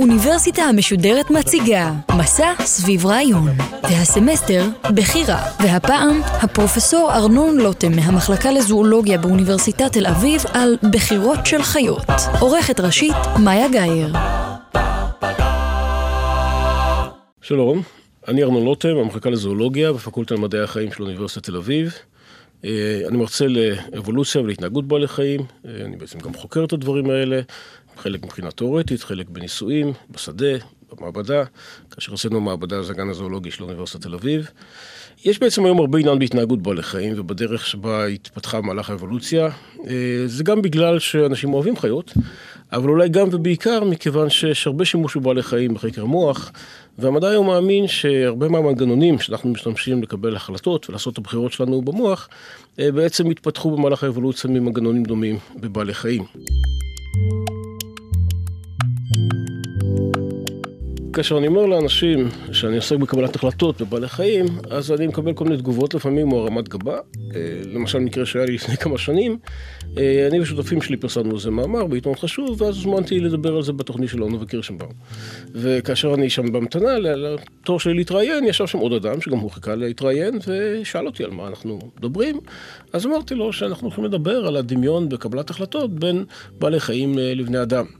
האוניברסיטה המשודרת מציגה מסע סביב רעיון, והסמסטר בחירה, והפעם הפרופסור ארנון לוטם מהמחלקה לזואולוגיה באוניברסיטת תל אביב על בחירות של חיות. עורכת ראשית מאיה גאייר. שלום, אני ארנון לוטם, המחלקה לזואולוגיה בפקולטה למדעי החיים של אוניברסיטת תל אביב. אה, אני מרצה לאבולוציה ולהתנהגות בעלי חיים, אה, אני בעצם גם חוקר את הדברים האלה, חלק מבחינה תאורטית, חלק בניסויים, בשדה, במעבדה, כאשר עשינו מעבדה זה הגן הזואולוגי של אוניברסיטת תל אביב. יש בעצם היום הרבה עניין בהתנהגות בעלי חיים ובדרך שבה התפתחה במהלך האבולוציה. אה, זה גם בגלל שאנשים אוהבים חיות, אבל אולי גם ובעיקר מכיוון שיש הרבה שימוש בבעלי חיים בחקר המוח, והמדע היום מאמין שהרבה מהמנגנונים שאנחנו משתמשים לקבל החלטות ולעשות את הבחירות שלנו במוח, אה, בעצם התפתחו במהלך האבולוציה ממנגנונים דומים בבעלי חיים. כאשר אני אומר לאנשים שאני עוסק בקבלת החלטות בבעלי חיים, אז אני מקבל כל מיני תגובות לפעמים או הרמת גבה. אה, למשל מקרה שהיה לי לפני כמה שנים, אה, אני ושותפים שלי פרסמנו איזה מאמר בעיתון חשוב, ואז הוזמנתי לדבר על זה בתוכנית של אונו וקירשנבאום. וכאשר אני שם בהמתנה לתור שלי להתראיין, ישב שם עוד אדם שגם הוא חיכה להתראיין, ושאל אותי על מה אנחנו מדברים. אז אמרתי לו שאנחנו הולכים לדבר על הדמיון בקבלת החלטות בין בעלי חיים אה, לבני אדם.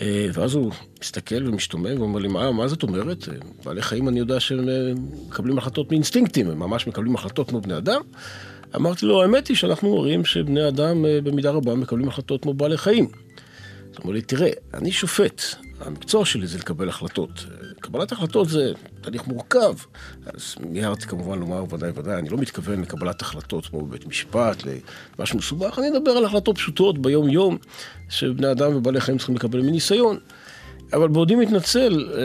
אה, ואז הוא מסתכל ומשתומם ואומר לי, מה, מה זאת אומרת? בעלי חיים אני יודע שהם אה, מקבלים החלטות מאינסטינקטים, הם ממש מקבלים החלטות כמו בני אדם. אמרתי לו, האמת היא שאנחנו רואים שבני אדם אה, במידה רבה מקבלים החלטות כמו בעלי חיים. אומר לי, תראה, אני שופט, המקצוע שלי זה לקבל החלטות. קבלת החלטות זה תהליך מורכב. אז מיהרתי כמובן לומר ודאי ודאי, אני לא מתכוון לקבלת החלטות כמו בבית משפט, למשהו מסובך, אני מדבר על החלטות פשוטות ביום-יום, שבני אדם ובעלי חיים צריכים לקבל מניסיון. אבל בעודי מתנצל אה,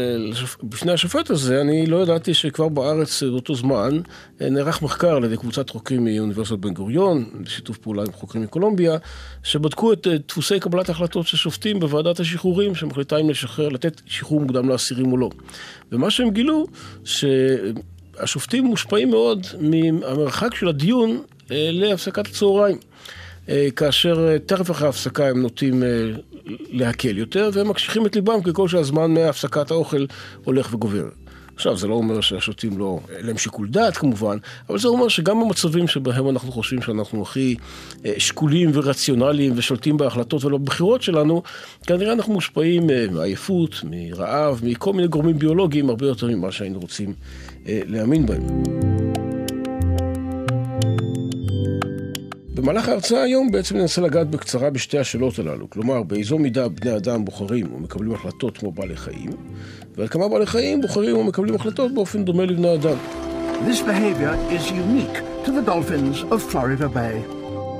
בפני השופט הזה, אני לא ידעתי שכבר בארץ באותו זמן אה, נערך מחקר על ידי קבוצת חוקרים מאוניברסיטת בן גוריון, בשיתוף פעולה עם חוקרים מקולומביה, שבדקו את אה, דפוסי קבלת ההחלטות של שופטים בוועדת השחרורים, שמחליטה אם לשחרר, לתת שחרור מוקדם לאסירים או לא. ומה שהם גילו, שהשופטים מושפעים מאוד מהמרחק של הדיון להפסקת הצהריים. כאשר טרף אחרי ההפסקה הם נוטים להקל יותר, והם מקשיחים את ליבם ככל שהזמן מהפסקת האוכל הולך וגובר. עכשיו, זה לא אומר שהשוטים לא, אין להם שיקול דעת כמובן, אבל זה אומר שגם במצבים שבהם אנחנו חושבים שאנחנו הכי אה, שקולים ורציונליים ושולטים בהחלטות ולא בבחירות שלנו, כנראה אנחנו מושפעים אה, מעייפות, מרעב, מכל מיני גורמים ביולוגיים הרבה יותר ממה שהיינו רוצים אה, להאמין בהם. במהלך ההרצאה היום בעצם ננסה לגעת בקצרה בשתי השאלות הללו, כלומר באיזו מידה בני אדם בוחרים ומקבלים החלטות כמו בעלי חיים, ועל כמה בעלי חיים בוחרים ומקבלים החלטות באופן דומה לבני אדם. This behavior is unique to the dolphins of Florida Bay.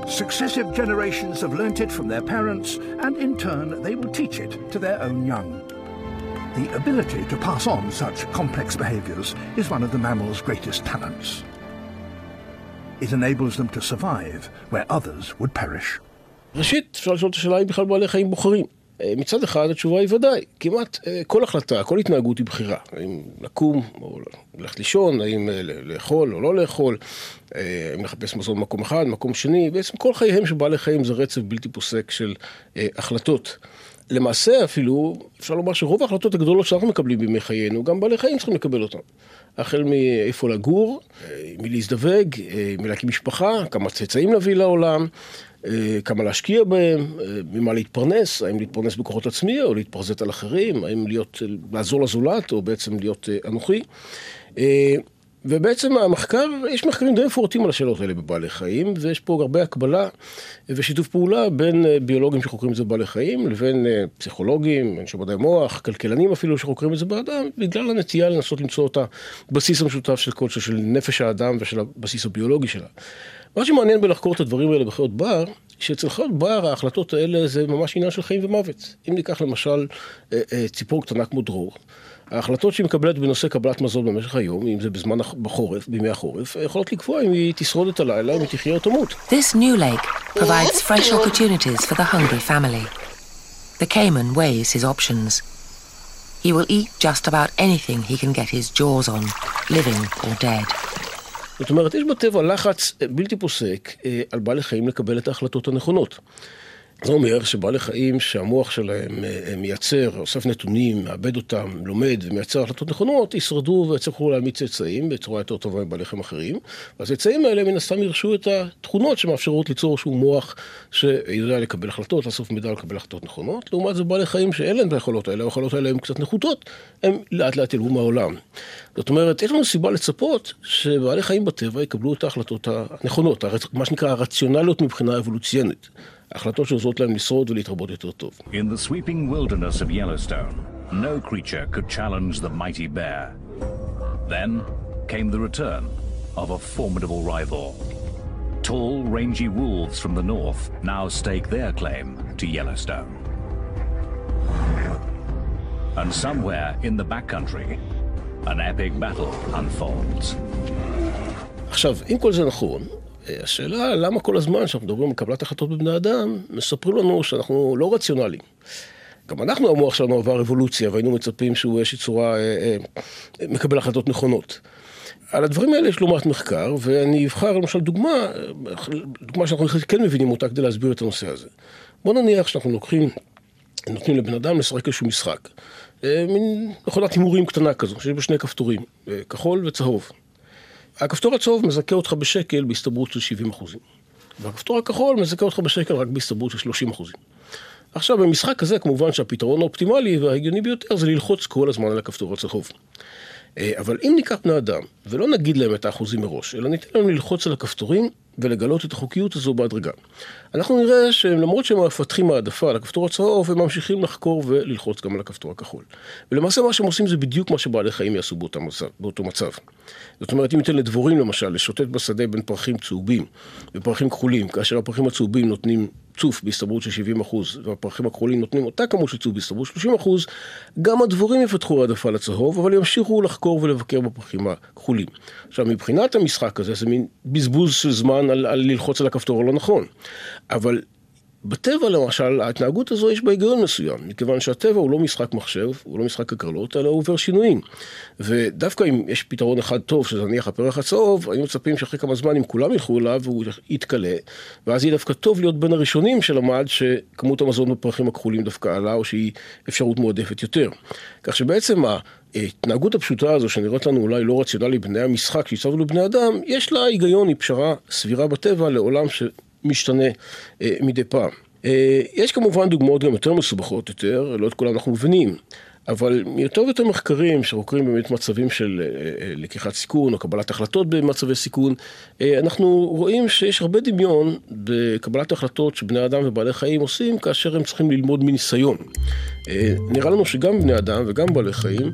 Successive generations have learnt it from their parents, and in turn they will teach it to their own young. The ability to pass on such complex behaviors is one of the mammal's greatest talents. It enables them to survive where others would perish. ראשית, אפשר לשאול את השאלה אם בכלל בעלי חיים בוחרים. אה, מצד אחד התשובה היא ודאי, כמעט אה, כל החלטה, כל התנהגות היא בחירה. האם לקום או ללכת לישון, האם אה, לאכול או לא לאכול, האם לחפש מזון במקום אחד, מקום שני, בעצם כל חייהם של בעלי חיים זה רצף בלתי פוסק של החלטות. למעשה אפילו, אפשר לומר שרוב ההחלטות הגדולות שאנחנו מקבלים בימי חיינו, גם בעלי חיים צריכים לקבל אותן. החל מאיפה לגור, מי להזדווג, מי להקים משפחה, כמה צאצאים להביא לעולם, כמה להשקיע בהם, ממה להתפרנס, האם להתפרנס בכוחות עצמי או להתפרזת על אחרים, האם להיות, לעזור לזולת או בעצם להיות אנוכי. ובעצם המחקר, יש מחקרים די מפורטים על השאלות האלה בבעלי חיים, ויש פה הרבה הקבלה ושיתוף פעולה בין אה, ביולוגים שחוקרים את זה בבעלי חיים, לבין אה, פסיכולוגים, אנשי מדעי מוח, כלכלנים אפילו שחוקרים את זה באדם, בגלל הנטייה לנסות למצוא את הבסיס המשותף של כל של נפש האדם ושל הבסיס הביולוגי שלה. מה שמעניין בלחקור את הדברים האלה בחיות בר, שאצל חיות בר ההחלטות האלה זה ממש עניין של חיים ומוות. אם ניקח למשל אה, ציפור קטנה כמו דרור, ההחלטות שהיא מקבלת בנושא קבלת מזון במשך היום, אם זה בזמן בחורף, בימי החורף, יכולות לקבוע אם היא תשרוד את הלילה, אם היא תחיה או תמות. This new lake provides fresh opportunities for the hungry family. The caiman weighs his options. He will eat just about anything he can get his jaws on, living or dead. זאת אומרת, יש בטבע לחץ בלתי פוסק אה, על בעלי חיים לקבל את ההחלטות הנכונות. זה אומר שבעלי חיים שהמוח שלהם אה, מייצר, אוסף נתונים, מאבד אותם, לומד ומייצר החלטות נכונות, ישרדו ויצליחו להעמיד צאצאים בצורה יותר טובה מבעלי חיים אחרים. והצאצאים האלה מן הסתם ירשו את התכונות שמאפשרות ליצור איזשהו מוח שיודע לקבל החלטות, לאסוף מידע לקבל החלטות נכונות. לעומת זה בעלי חיים שאין להם את היכולות האלה, היכולות האלה הן קצת נחותות, הם לאט לאט ילבו מהעולם. זאת אומרת, יש לנו סיבה לצפות שבעלי חיים בטבע יקבלו את ההחלטות הנכונות, מה שנקרא הרציונליות מבחינה אבולוציונית. החלטות שעוזרות להם לשרוד ולהתרבות יותר טוב. In the sweeping wilderness of Yellowstone, no creature could challenge the mighty bear. Then came the return of a formidable rival. Tall, rangy wolves from the north now stake their claim to Yellowstone. And somewhere in the backcountry, an epic battle unfolds. עכשיו, אם כל זה נכון, השאלה למה כל הזמן שאנחנו מדברים על קבלת החלטות בבני אדם, מספרים לנו שאנחנו לא רציונליים. גם אנחנו, המוח שלנו עבר אבולוציה, והיינו מצפים שהוא איזושהי צורה, אה, אה, מקבל החלטות נכונות. על הדברים האלה יש לא מעט מחקר, ואני אבחר למשל דוגמה, דוגמה שאנחנו כן מבינים אותה כדי להסביר את הנושא הזה. בוא נניח שאנחנו לוקחים, נותנים לבן אדם לשחק איזשהו משחק. אה, מין מכונת הימורים קטנה כזו, שיש בה שני כפתורים, אה, כחול וצהוב. הכפתור הצהוב מזכה אותך בשקל בהסתברות של 70 אחוזים. והכפתור הכחול מזכה אותך בשקל רק בהסתברות של 30 אחוזים. עכשיו, במשחק הזה, כמובן שהפתרון האופטימלי וההגיוני ביותר זה ללחוץ כל הזמן על הכפתור הצהוב. אה, אבל אם ניקח בני אדם, ולא נגיד להם את האחוזים מראש, אלא ניתן להם ללחוץ על הכפתורים ולגלות את החוקיות הזו בהדרגה. אנחנו נראה שלמרות שהם מפתחים העדפה על הכפתור הצהוב, הם ממשיכים לחקור וללחוץ גם על הכפתור הכחול. ולמעשה מה שהם עושים זה בדיוק מה שבעלי חיים יעשו באותו מצב. באותו מצב. זאת אומרת, אם ניתן לדבורים למשל לשוטט בשדה בין פרחים צהובים ופרחים כחולים, כאשר הפרחים הצהובים נותנים צוף בהסתברות של 70 אחוז, והפרחים הכחולים נותנים אותה כמות של צוף בהסתברות של 30 אחוז, גם הדבורים יפתחו העדפה לצהוב, אבל ימשיכו לחקור ולבקר בפרחים הכחולים. עכשיו, מבחינת המשחק הזה, זה מין בזבוז של זמן על, על ללחוץ על הכפתור הלא נכון. אבל בטבע למשל, ההתנהגות הזו יש בה היגיון מסוים, מכיוון שהטבע הוא לא משחק מחשב, הוא לא משחק הקרלות, אלא הוא עובר שינויים. ודווקא אם יש פתרון אחד טוב, שזה נניח הפרח הצהוב, היינו מצפים שאחרי כמה זמן, אם כולם ילכו אליו, הוא יתכלה, ואז יהיה דווקא טוב להיות בין הראשונים שלמד שכמות המזון בפרחים הכחולים דווקא עלה, או שהיא אפשרות מועדפת יותר. כך שבעצם ההתנהגות הפשוטה הזו, שנראית לנו אולי לא רציונלי בני המשחק שהצבנו לבני אדם, יש לה היגיון, היא פשרה סבירה בטבע לעולם ש... משתנה אה, מדי פעם. אה, יש כמובן דוגמאות גם יותר מסובכות יותר, לא את כולן אנחנו מבינים, אבל יותר ויותר מחקרים שחוקרים באמת מצבים של אה, אה, לקיחת סיכון או קבלת החלטות במצבי סיכון, אה, אנחנו רואים שיש הרבה דמיון בקבלת החלטות שבני אדם ובעלי חיים עושים כאשר הם צריכים ללמוד מניסיון. אה, נראה לנו שגם בני אדם וגם בעלי חיים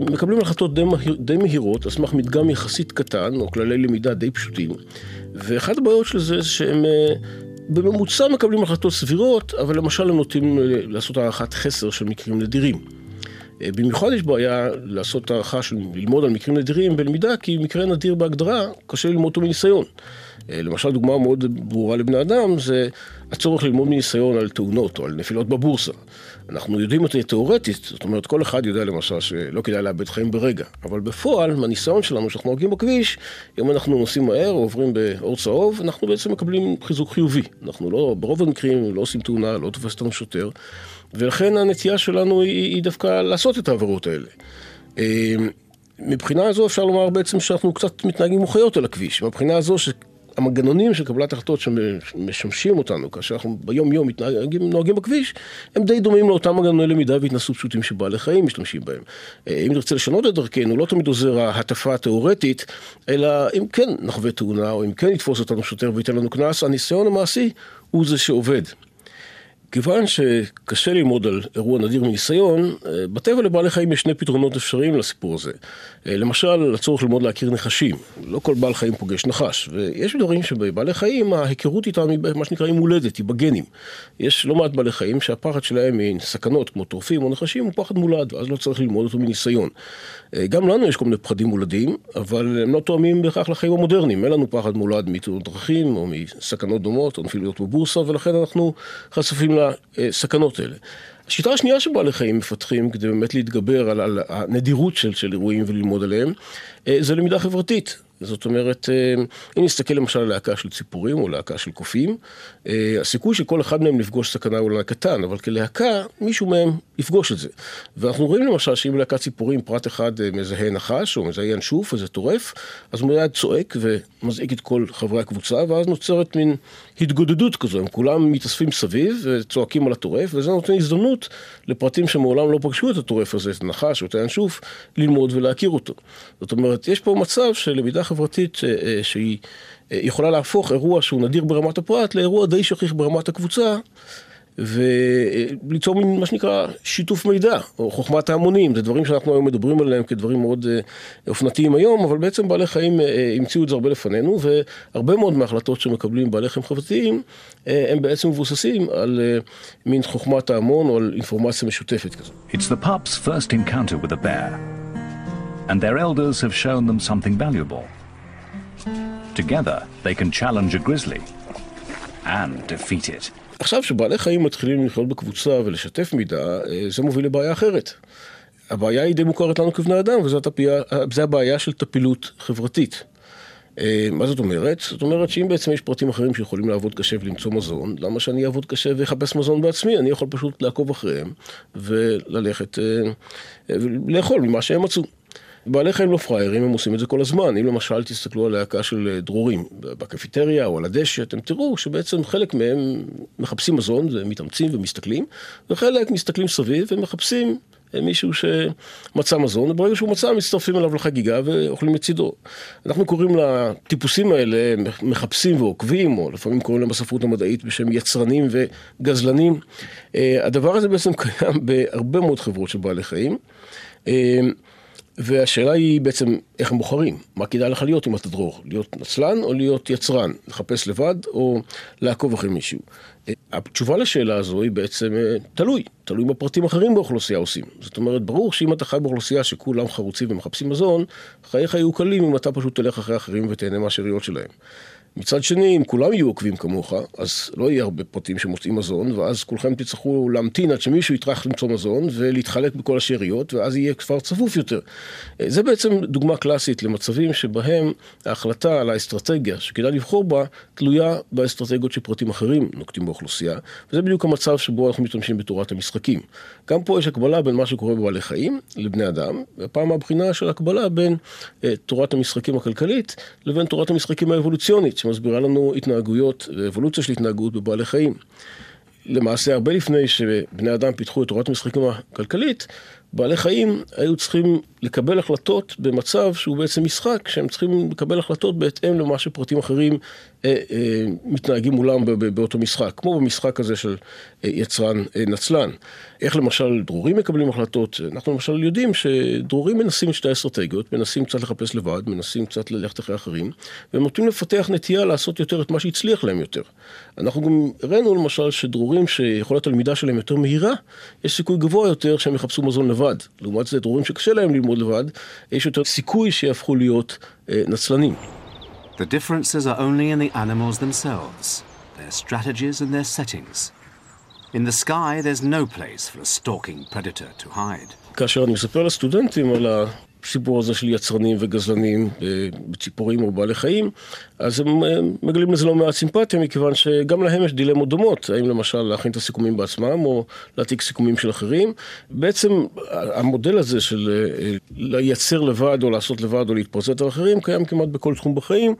מקבלים החלטות די, מהיר, די מהירות על סמך מדגם יחסית קטן או כללי למידה די פשוטים. ואחת הבעיות של זה זה שהם בממוצע מקבלים החלטות סבירות, אבל למשל הם נוטים לעשות הערכת חסר של מקרים נדירים. אה, במיוחד יש בעיה לעשות הערכה של ללמוד על מקרים נדירים בלמידה, כי מקרה נדיר בהגדרה, קשה ללמוד אותו מניסיון. למשל, דוגמה מאוד ברורה לבני אדם זה הצורך ללמוד מניסיון על תאונות או על נפילות בבורסה. אנחנו יודעים את זה תאורטית, זאת אומרת, כל אחד יודע למשל שלא כדאי לאבד חיים ברגע, אבל בפועל, מהניסיון שלנו שאנחנו נוהגים בכביש, אם אנחנו נוסעים מהר או עוברים באור צהוב, אנחנו בעצם מקבלים חיזוק חיובי. אנחנו לא, ברוב המקרים לא עושים תאונה, לא תופס אותנו שוטר, ולכן הנטייה שלנו היא, היא דווקא לעשות את העבירות האלה. אמ, מבחינה זו אפשר לומר בעצם שאנחנו קצת מתנהגים מוחיות על הכביש, מבחינה זו המנגנונים של קבלת החלטות שמשמשים אותנו כאשר אנחנו ביום יום מתנהגים, נוהגים בכביש, הם די דומים לאותם מנגנוני למידה והתנסות פשוטים שבעלי חיים משתמשים בהם. אה, אם נרצה לשנות את דרכנו, לא תמיד עוזר ההטפה התאורטית, אלא אם כן נחווה תאונה, או אם כן יתפוס אותנו שוטר וייתן לנו קנס, הניסיון המעשי הוא זה שעובד. כיוון שקשה ללמוד על אירוע נדיר מניסיון, אה, בטבע לבעלי חיים יש שני פתרונות אפשריים לסיפור הזה. אה, למשל, הצורך ללמוד להכיר נחשים. לא כל בעל חיים פוגש נחש, ויש דברים שבבעלי חיים ההיכרות איתם היא מה שנקרא מולדת, היא בגנים. יש לא מעט בעלי חיים שהפחד שלהם מסכנות כמו טורפים או נחשים הוא פחד מולד, ואז לא צריך ללמוד אותו מניסיון. אה, גם לנו יש כל מיני פחדים מולדים, אבל הם לא תואמים בהכרח לחיים המודרניים. אין לנו פחד מולד מתאונות דרכים או מסכנות דומות או נפילויות בבורסה, ולכן אנחנו חשופים לסכנות האלה. השיטה השנייה שבעלי חיים מפתחים כדי באמת להתגבר על, על הנדירות של, של אירועים וללמוד עליהם, אה, זה למידה חברתית. זאת אומרת, אה, אם נסתכל למשל על להקה של ציפורים או להקה של קופים, אה, הסיכוי שכל אחד מהם לפגוש סכנה הוא אולי קטן, אבל כלהקה, מישהו מהם יפגוש את זה. ואנחנו רואים למשל שאם להקת ציפורים, פרט אחד אה, מזהה נחש או מזהה ינשוף, איזה טורף, אז הוא מיד צועק ומזעיק את כל חברי הקבוצה, ואז נוצרת מין התגודדות כזו, הם כולם מתאספים סביב וצועקים על הטורף, וזה נותן הזדמנות לפרטים שמעולם לא פגשו את הטורף הזה, את הנחש או את הינשוף, ללמוד ולהכיר אותו. זאת אומרת, יש פה מצב של למידה חברתית אה, שהיא אה, יכולה להפוך אירוע שהוא נדיר ברמת הפרט לאירוע די שכיח ברמת הקבוצה. וליצור מין מה שנקרא שיתוף מידע, או חוכמת ההמונים, זה דברים שאנחנו היום מדברים עליהם כדברים מאוד אה, אופנתיים היום, אבל בעצם בעלי חיים המציאו את זה הרבה לפנינו, והרבה מאוד מההחלטות שמקבלים בעלי חיים חברתיים, הם בעצם מבוססים על מין חוכמת ההמון או על אינפורמציה משותפת כזו. And their elders have shown them something valuable. Together, they can challenge a grizzly and defeat it. עכשיו, כשבעלי חיים מתחילים לחיות בקבוצה ולשתף מידע, אה, זה מוביל לבעיה אחרת. הבעיה היא די מוכרת לנו כבני אדם, וזו הבעיה של טפילות חברתית. אה, מה זאת אומרת? זאת אומרת שאם בעצם יש פרטים אחרים שיכולים לעבוד קשה ולמצוא מזון, למה שאני אעבוד קשה ואחפש מזון בעצמי? אני יכול פשוט לעקוב אחריהם וללכת אה, לאכול ממה שהם מצאו. בעלי חיים לא פראיירים, הם עושים את זה כל הזמן. אם למשל תסתכלו על להקה של אה, דרורים בקפיטריה או על הדשא, אתם תראו שבעצם חלק מהם מחפשים מזון ומתאמצים ומסתכלים, וחלק מסתכלים סביב ומחפשים אה, מישהו שמצא מזון, וברגע שהוא מצא, מצטרפים אליו לחגיגה ואוכלים מצידו. אנחנו קוראים לטיפוסים האלה מחפשים ועוקבים, או לפעמים קוראים להם בספרות המדעית בשם יצרנים וגזלנים. אה, הדבר הזה בעצם קיים בהרבה מאוד חברות של בעלי חיים. והשאלה היא בעצם איך הם בוחרים, מה כדאי לך להיות אם אתה דרור, להיות נצלן או להיות יצרן, לחפש לבד או לעקוב אחרי מישהו. התשובה לשאלה הזו היא בעצם אה, תלוי, תלוי בפרטים אחרים באוכלוסייה עושים. זאת אומרת, ברור שאם אתה חי באוכלוסייה שכולם חרוצים ומחפשים מזון, חייך יהיו קלים אם אתה פשוט תלך אחרי אחרים ותהנה מהשאריות שלהם. מצד שני, אם כולם יהיו עוקבים כמוך, אז לא יהיה הרבה פרטים שמוצאים מזון, ואז כולכם תצטרכו להמתין עד שמישהו יטרח למצוא מזון, ולהתחלק בכל השאריות, ואז יהיה כפר צפוף יותר. זה בעצם דוגמה קלאסית למצבים שבהם ההחלטה על האסטרטגיה שכדאי לבחור בה, תלויה באסטרטגיות שפרטים אחרים נוקטים באוכלוסייה, וזה בדיוק המצב שבו אנחנו משתמשים בתורת המשחקים. גם פה יש הקבלה בין מה שקורה בבעלי חיים לבני אדם, והפעם הבחינה של הקבלה בין uh, תורת המשחקים הכלכלית לבין תורת המשחקים האבולוציונית. שמסבירה לנו התנהגויות ואבולוציה של התנהגות בבעלי חיים. למעשה, הרבה לפני שבני אדם פיתחו את תורת המשחקים הכלכלית, בעלי חיים היו צריכים לקבל החלטות במצב שהוא בעצם משחק, שהם צריכים לקבל החלטות בהתאם למה שפרטים אחרים אה, אה, מתנהגים מולם באותו משחק, כמו במשחק הזה של אה, יצרן אה, נצלן. איך למשל דרורים מקבלים החלטות? אנחנו למשל יודעים שדרורים מנסים שתי האסטרטגיות, מנסים קצת לחפש לבד, מנסים קצת ללכת אחרי אחרים, והם נוטים לפתח נטייה לעשות יותר את מה שהצליח להם יותר. אנחנו גם הראינו למשל שדרורים שיכולת הלמידה שלהם יותר מהירה, יש סיכוי גבוה יותר שהם יחפשו מזון לבד. לעומת זה דרורים שקשה להם ללמוד לבד, יש יותר סיכוי שיהפכו להיות אה, נצלנים. The differences are only in the animals themselves, their strategies and their settings. In the sky, there's no place for a stalking predator to hide. כאשר אני מספר לסטודנטים על הסיפור הזה של יצרנים וגזלנים אה, בציפורים או בעלי חיים, אז הם אה, מגלים לזה לא מעט סימפתיה, מכיוון שגם להם יש דילמות דומות, האם למשל להכין את הסיכומים בעצמם או להעתיק סיכומים של אחרים. בעצם המודל הזה של אה, לייצר לבד או לעשות לבד או להתפרצת על אחרים, קיים כמעט בכל תחום בחיים,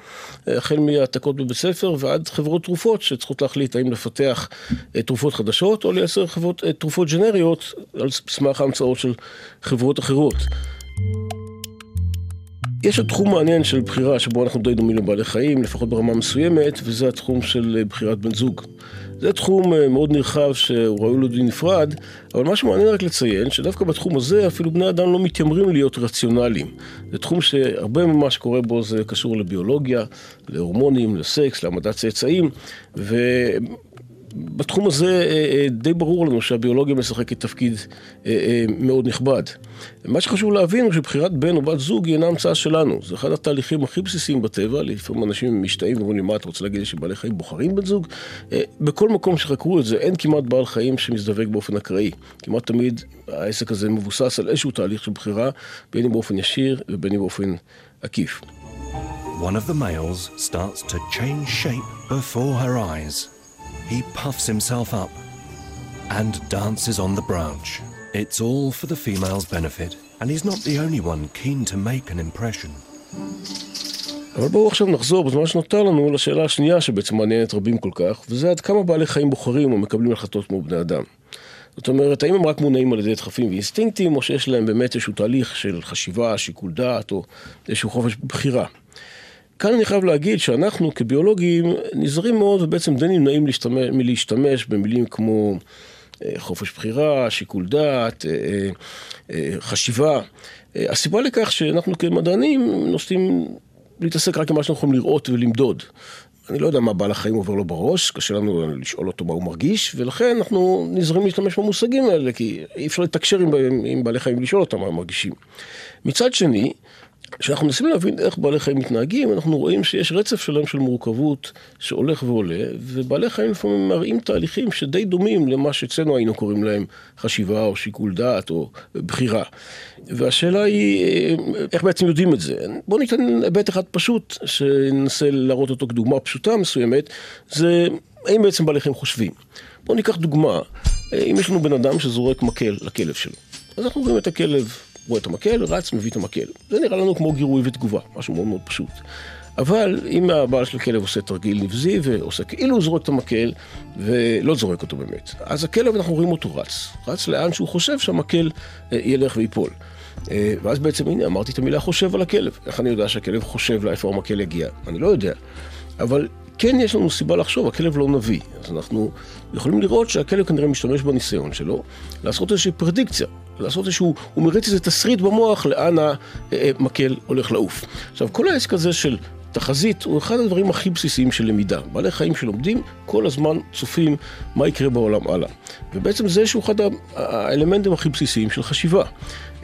החל מהעתקות בבית ספר ועד חברות תרופות שצריכות להחליט האם לפתח תרופות חדשות או לייצר חברות, תרופות ג'נריות על סמך ההמצאות של חברות אחרות. יש עוד תחום מעניין של בחירה שבו אנחנו די דומים לבעלי חיים, לפחות ברמה מסוימת, וזה התחום של בחירת בן זוג. זה תחום אה, מאוד נרחב שהוא ראוי לדין נפרד, אבל מה שמעניין רק לציין, שדווקא בתחום הזה אפילו בני אדם לא מתיימרים להיות רציונליים. זה תחום שהרבה ממה שקורה בו זה קשור לביולוגיה, להורמונים, לסקס, להעמדת צאצאים, ו... בתחום הזה אה, אה, די ברור לנו שהביולוגיה משחקת תפקיד אה, מאוד נכבד. מה שחשוב להבין הוא שבחירת בן או בת זוג היא אינה המצאה שלנו. זה אחד התהליכים הכי בסיסיים בטבע, לפעמים אנשים משתאים ואומרים לי, מה אתה רוצה להגיד שבעלי חיים בוחרים בן זוג? בכל מקום שחקרו את זה, אין כמעט בעל חיים שמזדווג באופן אקראי. כמעט תמיד העסק הזה מבוסס על איזשהו תהליך של בחירה, בין אם באופן ישיר ובין אם באופן עקיף. One of the males starts to change shape before her eyes. He puffs himself up and dances on the branch. It's all for the female's benefit, and he's not the only one keen to make an impression. אבל בואו עכשיו נחזור בזמן שנותר לנו לשאלה השנייה שבעצם מעניינת רבים כל כך, וזה עד כמה בעלי חיים בוחרים או מקבלים החלטות כמו בני אדם. זאת אומרת, האם הם רק מונעים על ידי דחפים ואינסטינקטים, או שיש להם באמת איזשהו תהליך של חשיבה, שיקול דעת, או איזשהו חופש בחירה. כאן אני חייב להגיד שאנחנו כביולוגים נזהרים מאוד ובעצם די נמנעים להשתמש, מלהשתמש במילים כמו אה, חופש בחירה, שיקול דעת, אה, אה, חשיבה. הסיבה לכך שאנחנו כמדענים נוסעים להתעסק רק עם מה שאנחנו יכולים לראות ולמדוד. אני לא יודע מה בעל החיים עובר לו בראש, קשה לנו לשאול אותו מה הוא מרגיש, ולכן אנחנו נזהרים להשתמש במושגים האלה, כי אי אפשר לתקשר עם, עם בעלי חיים ולשאול אותם מה הם מרגישים. מצד שני, כשאנחנו מנסים להבין איך בעלי חיים מתנהגים, אנחנו רואים שיש רצף שלם של מורכבות שהולך ועולה, ובעלי חיים לפעמים מראים תהליכים שדי דומים למה שאצלנו היינו קוראים להם חשיבה או שיקול דעת או בחירה. והשאלה היא, איך בעצם יודעים את זה? בואו ניתן היבט אחד פשוט, שננסה להראות אותו כדוגמה פשוטה מסוימת, זה האם בעצם בעלי חיים חושבים. בואו ניקח דוגמה, אם יש לנו בן אדם שזורק מקל לכלב שלו, אז אנחנו רואים את הכלב רואה את המקל, רץ, מביא את המקל. זה נראה לנו כמו גירוי ותגובה, משהו מאוד מאוד פשוט. אבל אם הבעל של הכלב עושה תרגיל נבזי ועושה כאילו הוא זורק את המקל ולא זורק אותו באמת, אז הכלב, אנחנו רואים אותו רץ. רץ לאן שהוא חושב שהמקל אה, ילך ויפול. אה, ואז בעצם, הנה, אמרתי את המילה חושב על הכלב. איך אני יודע שהכלב חושב לאיפה המקל יגיע? אני לא יודע. אבל כן יש לנו סיבה לחשוב, הכלב לא נביא. אז אנחנו יכולים לראות שהכלב כנראה משתמש בניסיון שלו לעשות איזושהי פרדיקציה, לעשות איזשהו, הוא מריץ איזה תסריט במוח לאן המקל הולך לעוף. עכשיו, כל העסק הזה של תחזית הוא אחד הדברים הכי בסיסיים של למידה. בעלי חיים שלומדים כל הזמן צופים מה יקרה בעולם הלאה. ובעצם זה שהוא אחד האלמנטים הכי בסיסיים של חשיבה.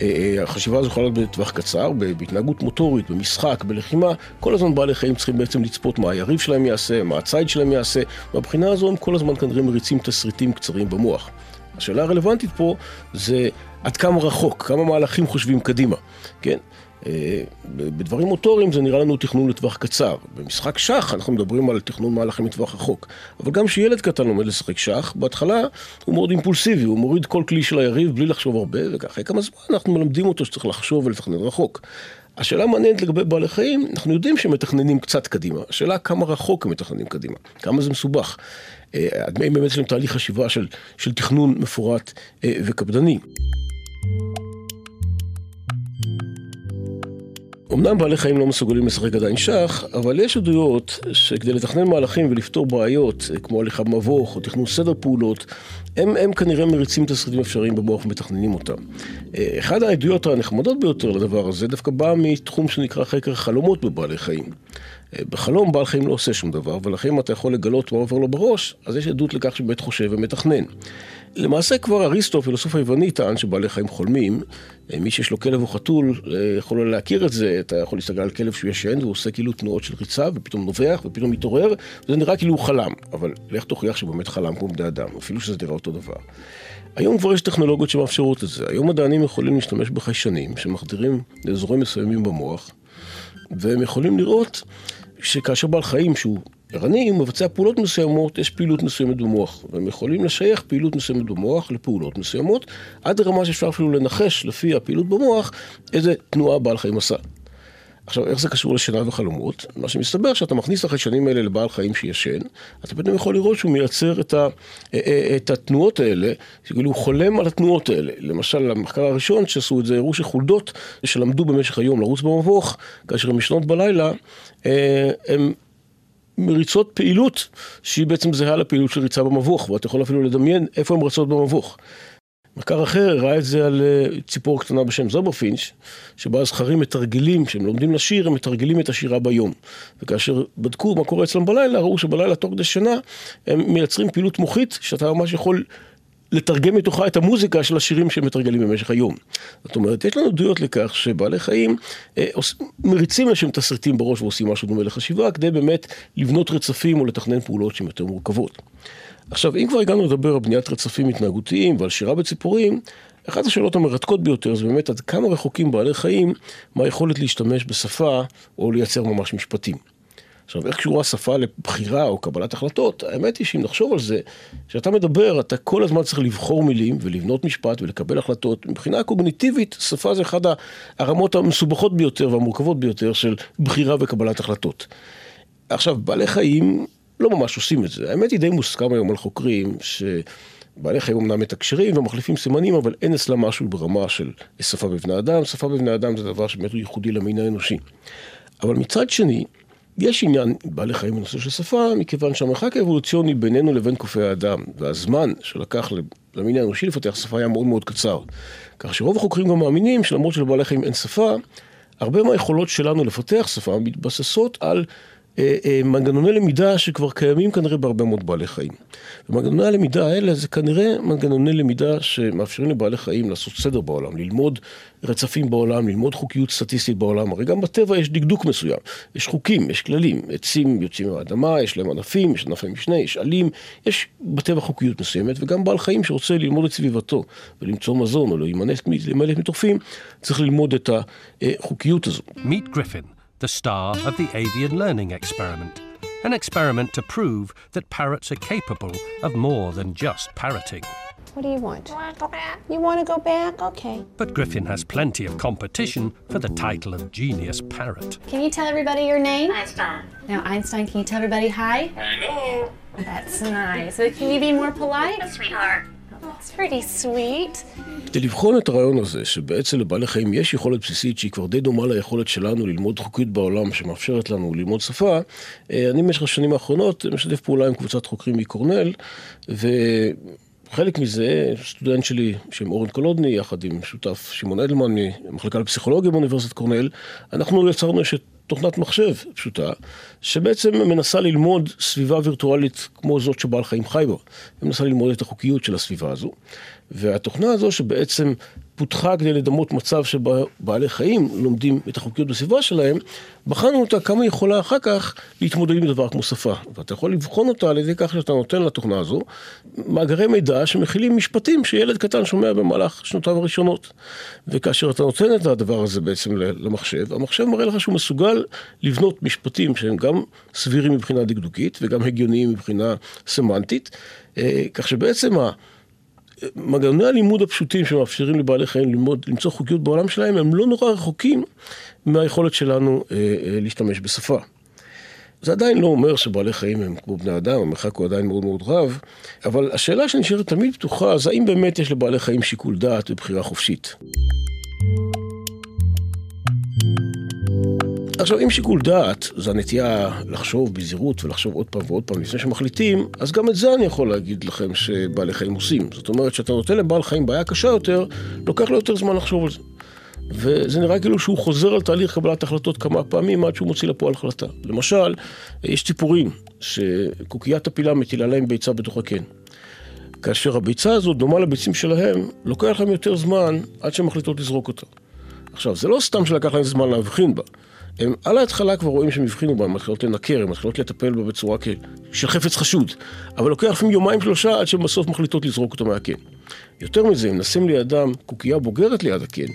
אה, אה, החשיבה הזו יכולה להיות בטווח קצר, בהתנהגות מוטורית, במשחק, בלחימה, כל הזמן בעלי חיים צריכים בעצם לצפות מה היריב שלהם יעשה, מה הציד שלהם יעשה, מהבחינה הזו הם כל הזמן כנראה מריצים תסריטים קצרים במוח. השאלה הרלוונטית פה זה עד כמה רחוק, כמה מהלכים חושבים קדימה, כן? אה, בדברים מוטוריים זה נראה לנו תכנון לטווח קצר. במשחק שח אנחנו מדברים על תכנון מהלכים לטווח רחוק. אבל גם כשילד קטן לומד לשחק שח, בהתחלה הוא מאוד אימפולסיבי, הוא מוריד כל כלי של היריב בלי לחשוב הרבה, וככה כמה זמן אנחנו מלמדים אותו שצריך לחשוב ולתכנן רחוק. השאלה המעניינת לגבי בעלי חיים, אנחנו יודעים שהם מתכננים קצת קדימה. השאלה כמה רחוק הם מתכננים קדימה, כמה זה מסובך. אה, הדמי באמת יש להם תהליך חשיבה של, של תכנון מפורט אה, וקפדני. אמנם בעלי חיים לא מסוגלים לשחק עדיין שח, אבל יש עדויות שכדי לתכנן מהלכים ולפתור בעיות, כמו הליכה במבוך או תכנון סדר פעולות, הם, הם כנראה מריצים תסריטים אפשריים במוח ומתכננים אותם. אה, אחת העדויות הנחמדות ביותר לדבר הזה דווקא באה מתחום שנקרא חקר חלומות בבעלי חיים. בחלום בעל חיים לא עושה שום דבר, ולכן אם אתה יכול לגלות מה עובר לו בראש, אז יש עדות לכך שבאמת חושב ומתכנן. למעשה כבר אריסטו, הפילוסוף היווני, טען שבעלי חיים חולמים. אה, מי שיש לו כלב או חתול אה, יכול להכיר את זה, אתה יכול להסתכל על כלב שהוא ישן והוא עושה כאילו תנועות של ריצה ופתאום נובח ופתאום מתעורר, וזה נראה כאילו הוא חלם, אבל לך תוכיח שבאמת חלם כמו בני אדם, אפילו שזה נראה אותו דבר. היום כבר יש טכנולוגיות שמאפשרות את זה. היום מדענים יכולים להשתמש בחיישנים שמחדירים לאזורים מסוימים במוח, והם יכולים לראות שכאשר בעל חיים שהוא ערני מבצע פעולות מסוימות, יש פעילות מסוימת במוח, והם יכולים לשייך פעילות מסוימת במוח לפעולות מסוימות, עד לרמה שאפשר אפילו לנחש לפי הפעילות במוח איזה תנועה בעל חיים עשה. עכשיו, איך זה קשור לשינה וחלומות? מה שמסתבר שאתה מכניס לחיישנים האלה לבעל חיים שישן, אתה פתאום יכול לראות שהוא מייצר את, ה, אה, אה, את התנועות האלה, כאילו הוא חולם על התנועות האלה. למשל, המחקר הראשון שעשו את זה, הראו שחולדות שלמדו במשך היום לרוץ במבוך, כאשר הן ישנות בלילה, הן מריצות פעילות שהיא בעצם זהה לפעילות של ריצה במבוך, ואתה יכול אפילו לדמיין איפה הן רצות במבוך. מחקר אחר הראה את זה על אה, ציפור קטנה בשם זוברפינץ', שבה הזכרים מתרגלים, כשהם לומדים לשיר, הם מתרגלים את השירה ביום. וכאשר בדקו מה קורה אצלם בלילה, ראו שבלילה תוך כדי שינה הם מייצרים פעילות מוחית, שאתה ממש יכול לתרגם מתוכה את המוזיקה של השירים שהם מתרגלים במשך היום. זאת אומרת, יש לנו עדויות לכך שבעלי חיים אה, עוש, מריצים לשם תסריטים בראש ועושים משהו דומה לחשיבה, כדי באמת לבנות רצפים או לתכנן פעולות שהן יותר מורכבות. עכשיו, אם כבר הגענו לדבר על בניית רצפים התנהגותיים ועל שירה בציפורים, אחת השאלות המרתקות ביותר זה באמת עד כמה רחוקים בעלי חיים מהיכולת להשתמש בשפה או לייצר ממש משפטים. עכשיו, איך קשורה שפה לבחירה או קבלת החלטות? האמת היא שאם נחשוב על זה, כשאתה מדבר, אתה כל הזמן צריך לבחור מילים ולבנות משפט ולקבל החלטות. מבחינה קוגניטיבית, שפה זה אחת הרמות המסובכות ביותר והמורכבות ביותר של בחירה וקבלת החלטות. עכשיו, בעלי חיים לא ממש עושים את זה. האמת היא די מוסכם היום על חוקרים, שבעלי חיים אמנם מתקשרים ומחליפים סימנים, אבל אין אצלם משהו ברמה של שפה בבני אדם. שפה בבני אדם זה דבר שבאמת הוא ייחודי למין האנושי. אבל מצד שני, יש עניין בעלי חיים בנושא של שפה, מכיוון שהמרחק האבולוציוני בינינו לבין קופי האדם, והזמן שלקח למין האנושי לפתח שפה היה מאוד מאוד קצר. כך שרוב החוקרים גם מאמינים שלמרות שלבעלי חיים אין שפה, הרבה מהיכולות שלנו לפתח שפה מתבססות על מנגנוני למידה שכבר קיימים כנראה בהרבה מאוד בעלי חיים. ומנגנוני הלמידה האלה זה כנראה מנגנוני למידה שמאפשרים לבעלי חיים לעשות סדר בעולם, ללמוד רצפים בעולם, ללמוד חוקיות סטטיסטית בעולם. הרי גם בטבע יש דקדוק מסוים, יש חוקים, יש כללים, עצים יוצאים מהאדמה, יש להם ענפים, יש ענפי משנה, יש עלים, יש בטבע חוקיות מסוימת, וגם בעל חיים שרוצה ללמוד את סביבתו ולמצוא מזון או להימלט מטורפים, צריך ללמוד את החוקיות הזו. Meet Griffin. The star of the avian learning experiment, an experiment to prove that parrots are capable of more than just parroting. What do you want? I want to go back. You want to go back? Okay. But Griffin has plenty of competition for the title of genius parrot. Can you tell everybody your name? Einstein. Now, Einstein, can you tell everybody hi? Hello. That's nice. So can you be more polite? Sweetheart. כדי לבחון את הרעיון הזה, שבעצם לבעלי חיים יש יכולת בסיסית שהיא כבר די דומה ליכולת שלנו ללמוד חוקיות בעולם שמאפשרת לנו ללמוד שפה, אה, אני במשך השנים האחרונות משתף פעולה עם קבוצת חוקרים מקורנל, וחלק מזה, סטודנט שלי בשם אורן קולודני, יחד עם שותף שמעון אדלמן ממחלקה לפסיכולוגיה באוניברסיטת קורנל, אנחנו יצרנו תוכנת מחשב פשוטה, שבעצם מנסה ללמוד סביבה וירטואלית כמו זאת שבעל חיים חי בה. היא מנסה ללמוד את החוקיות של הסביבה הזו. והתוכנה הזו שבעצם פותחה כדי לדמות מצב שבעלי חיים לומדים את החוקיות בסביבה שלהם, בחנו אותה כמה היא יכולה אחר כך להתמודד עם דבר כמו שפה. ואתה יכול לבחון אותה על ידי כך שאתה נותן לתוכנה הזו מאגרי מידע שמכילים משפטים שילד קטן שומע במהלך שנותיו הראשונות. וכאשר אתה נותן את הדבר הזה בעצם למחשב, המחשב מראה לך שהוא מסוגל לבנות משפטים שהם גם סבירים מבחינה דקדוקית וגם הגיוניים מבחינה סמנטית, אה, כך שבעצם מנגנוני הלימוד הפשוטים שמאפשרים לבעלי חיים ללמוד, למצוא חוקיות בעולם שלהם, הם לא נורא רחוקים מהיכולת שלנו אה, אה, להשתמש בשפה. זה עדיין לא אומר שבעלי חיים הם כמו בני אדם, המרחק הוא עדיין מאוד מאוד רב, אבל השאלה שנשארת תמיד פתוחה, זה האם באמת יש לבעלי חיים שיקול דעת ובחירה חופשית. עכשיו, אם שיקול דעת זה הנטייה לחשוב בזהירות ולחשוב עוד פעם ועוד פעם לפני שמחליטים, אז גם את זה אני יכול להגיד לכם שבעלי חיים עושים. זאת אומרת, כשאתה נותן לבעל חיים בעיה קשה יותר, לוקח לו יותר זמן לחשוב על זה. וזה נראה כאילו שהוא חוזר על תהליך קבלת החלטות כמה פעמים עד שהוא מוציא לפועל החלטה. למשל, יש ציפורים שקוקיית הפילה מטילה להם ביצה בתוך הקן. כאשר הביצה הזאת דומה לביצים שלהם, לוקח להם יותר זמן עד שהן מחליטות לזרוק אותה. עכשיו, זה לא סתם שלקח להם זמן להבחין בה. הם על ההתחלה כבר רואים שהם הבחינו בה, הם מתחילות לנקר, הם מתחילות לטפל בה בצורה כ... של חפץ חשוד. אבל לוקח לפעמים יומיים שלושה עד שהן בסוף מחליטות לזרוק אותו מהקן. יותר מזה, אם נשים לידם קוקייה בוגרת ליד הקן,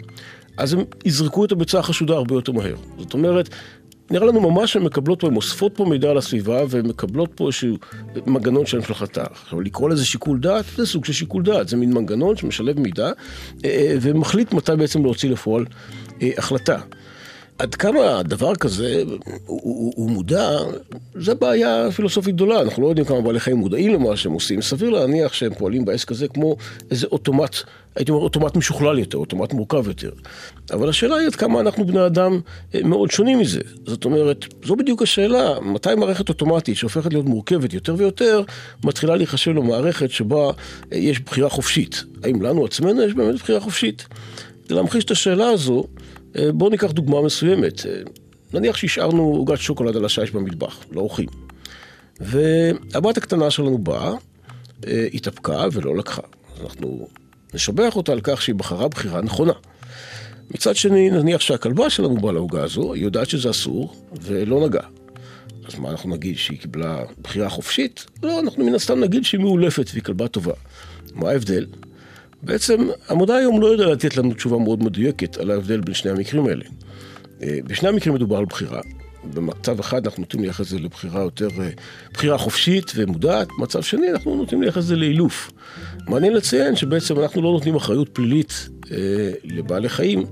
אז הם יזרקו את הביצה החשודה הרבה יותר מהר. זאת אומרת, נראה לנו ממש שהן מקבלות פה, הן אוספות פה מידע על הסביבה והן מקבלות פה איזשהו מנגנון שלהם של החלטה. עכשיו, לקרוא לזה שיקול דעת, זה סוג של שיקול דעת, זה מין מנגנון שמשלב מידע אה, אה, ומחליט מתי בעצם להוציא לפועל אה, החלטה. עד כמה דבר כזה הוא, הוא, הוא מודע, זה בעיה פילוסופית גדולה. אנחנו לא יודעים כמה בעלי חיים מודעים למה שהם עושים. סביר להניח שהם פועלים בעסק הזה כמו איזה אוטומט, הייתי אומר אוטומט משוכלל יותר, אוטומט מורכב יותר. אבל השאלה היא עד כמה אנחנו בני אדם אה, מאוד שונים מזה. זאת אומרת, זו בדיוק השאלה, מתי מערכת אוטומטית שהופכת להיות מורכבת יותר ויותר, מתחילה להיחשב למערכת שבה אה, יש בחירה חופשית. האם לנו עצמנו יש באמת בחירה חופשית? להמחיש את השאלה הזו, בואו ניקח דוגמה מסוימת. אה, נניח שהשארנו עוגת שוקולד על השיש במטבח, לאורחים. והבת הקטנה שלנו באה, אה, התאפקה ולא לקחה. אנחנו נשבח אותה על כך שהיא בחרה בחירה נכונה. מצד שני, נניח שהכלבה שלנו באה לעוגה הזו, היא יודעת שזה אסור, ולא נגעה. אז מה אנחנו נגיד, שהיא קיבלה בחירה חופשית? לא, אנחנו מן הסתם נגיד שהיא מאולפת והיא כלבה טובה. מה ההבדל? בעצם המדע היום לא יודע לתת לנו תשובה מאוד מדויקת על ההבדל בין שני המקרים האלה. אה, בשני המקרים מדובר על בחירה. במצב אחד אנחנו נוטים לייחס את זה לבחירה יותר, אה, בחירה חופשית ומודעת, במצב שני אנחנו נוטים לייחס את זה לאילוף. מעניין לציין שבעצם אנחנו לא נותנים אחריות פלילית אה, לבעלי חיים,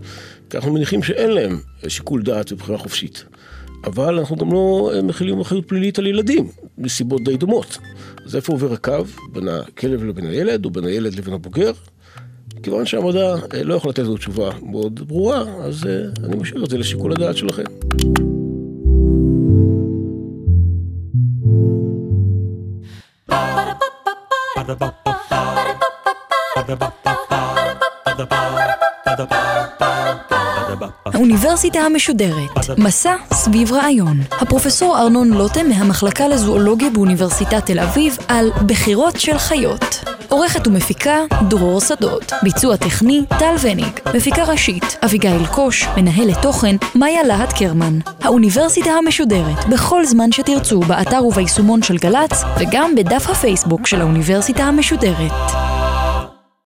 כי אנחנו מניחים שאין להם שיקול דעת ובחירה חופשית. אבל אנחנו גם לא אה, מכילים אחריות פלילית על ילדים, מסיבות די דומות. אז איפה עובר הקו בין הכלב לבין הילד, או בין הילד לבין הבוגר? כיוון שהמדע אה, לא יכול לתת לנו תשובה מאוד ברורה, אז אה, אני משאיר את זה לשיקול הדעת שלכם. האוניברסיטה המשודרת, מסע סביב רעיון. הפרופסור ארנון לוטם מהמחלקה לזואולוגיה באוניברסיטת תל אביב על בחירות של חיות. עורכת ומפיקה דרור שדות. ביצוע טכני טל וניג. מפיקה ראשית אביגיל קוש. מנהלת תוכן מאיה להט קרמן. האוניברסיטה המשודרת בכל זמן שתרצו באתר וביישומון של גל"צ וגם בדף הפייסבוק של האוניברסיטה המשודרת.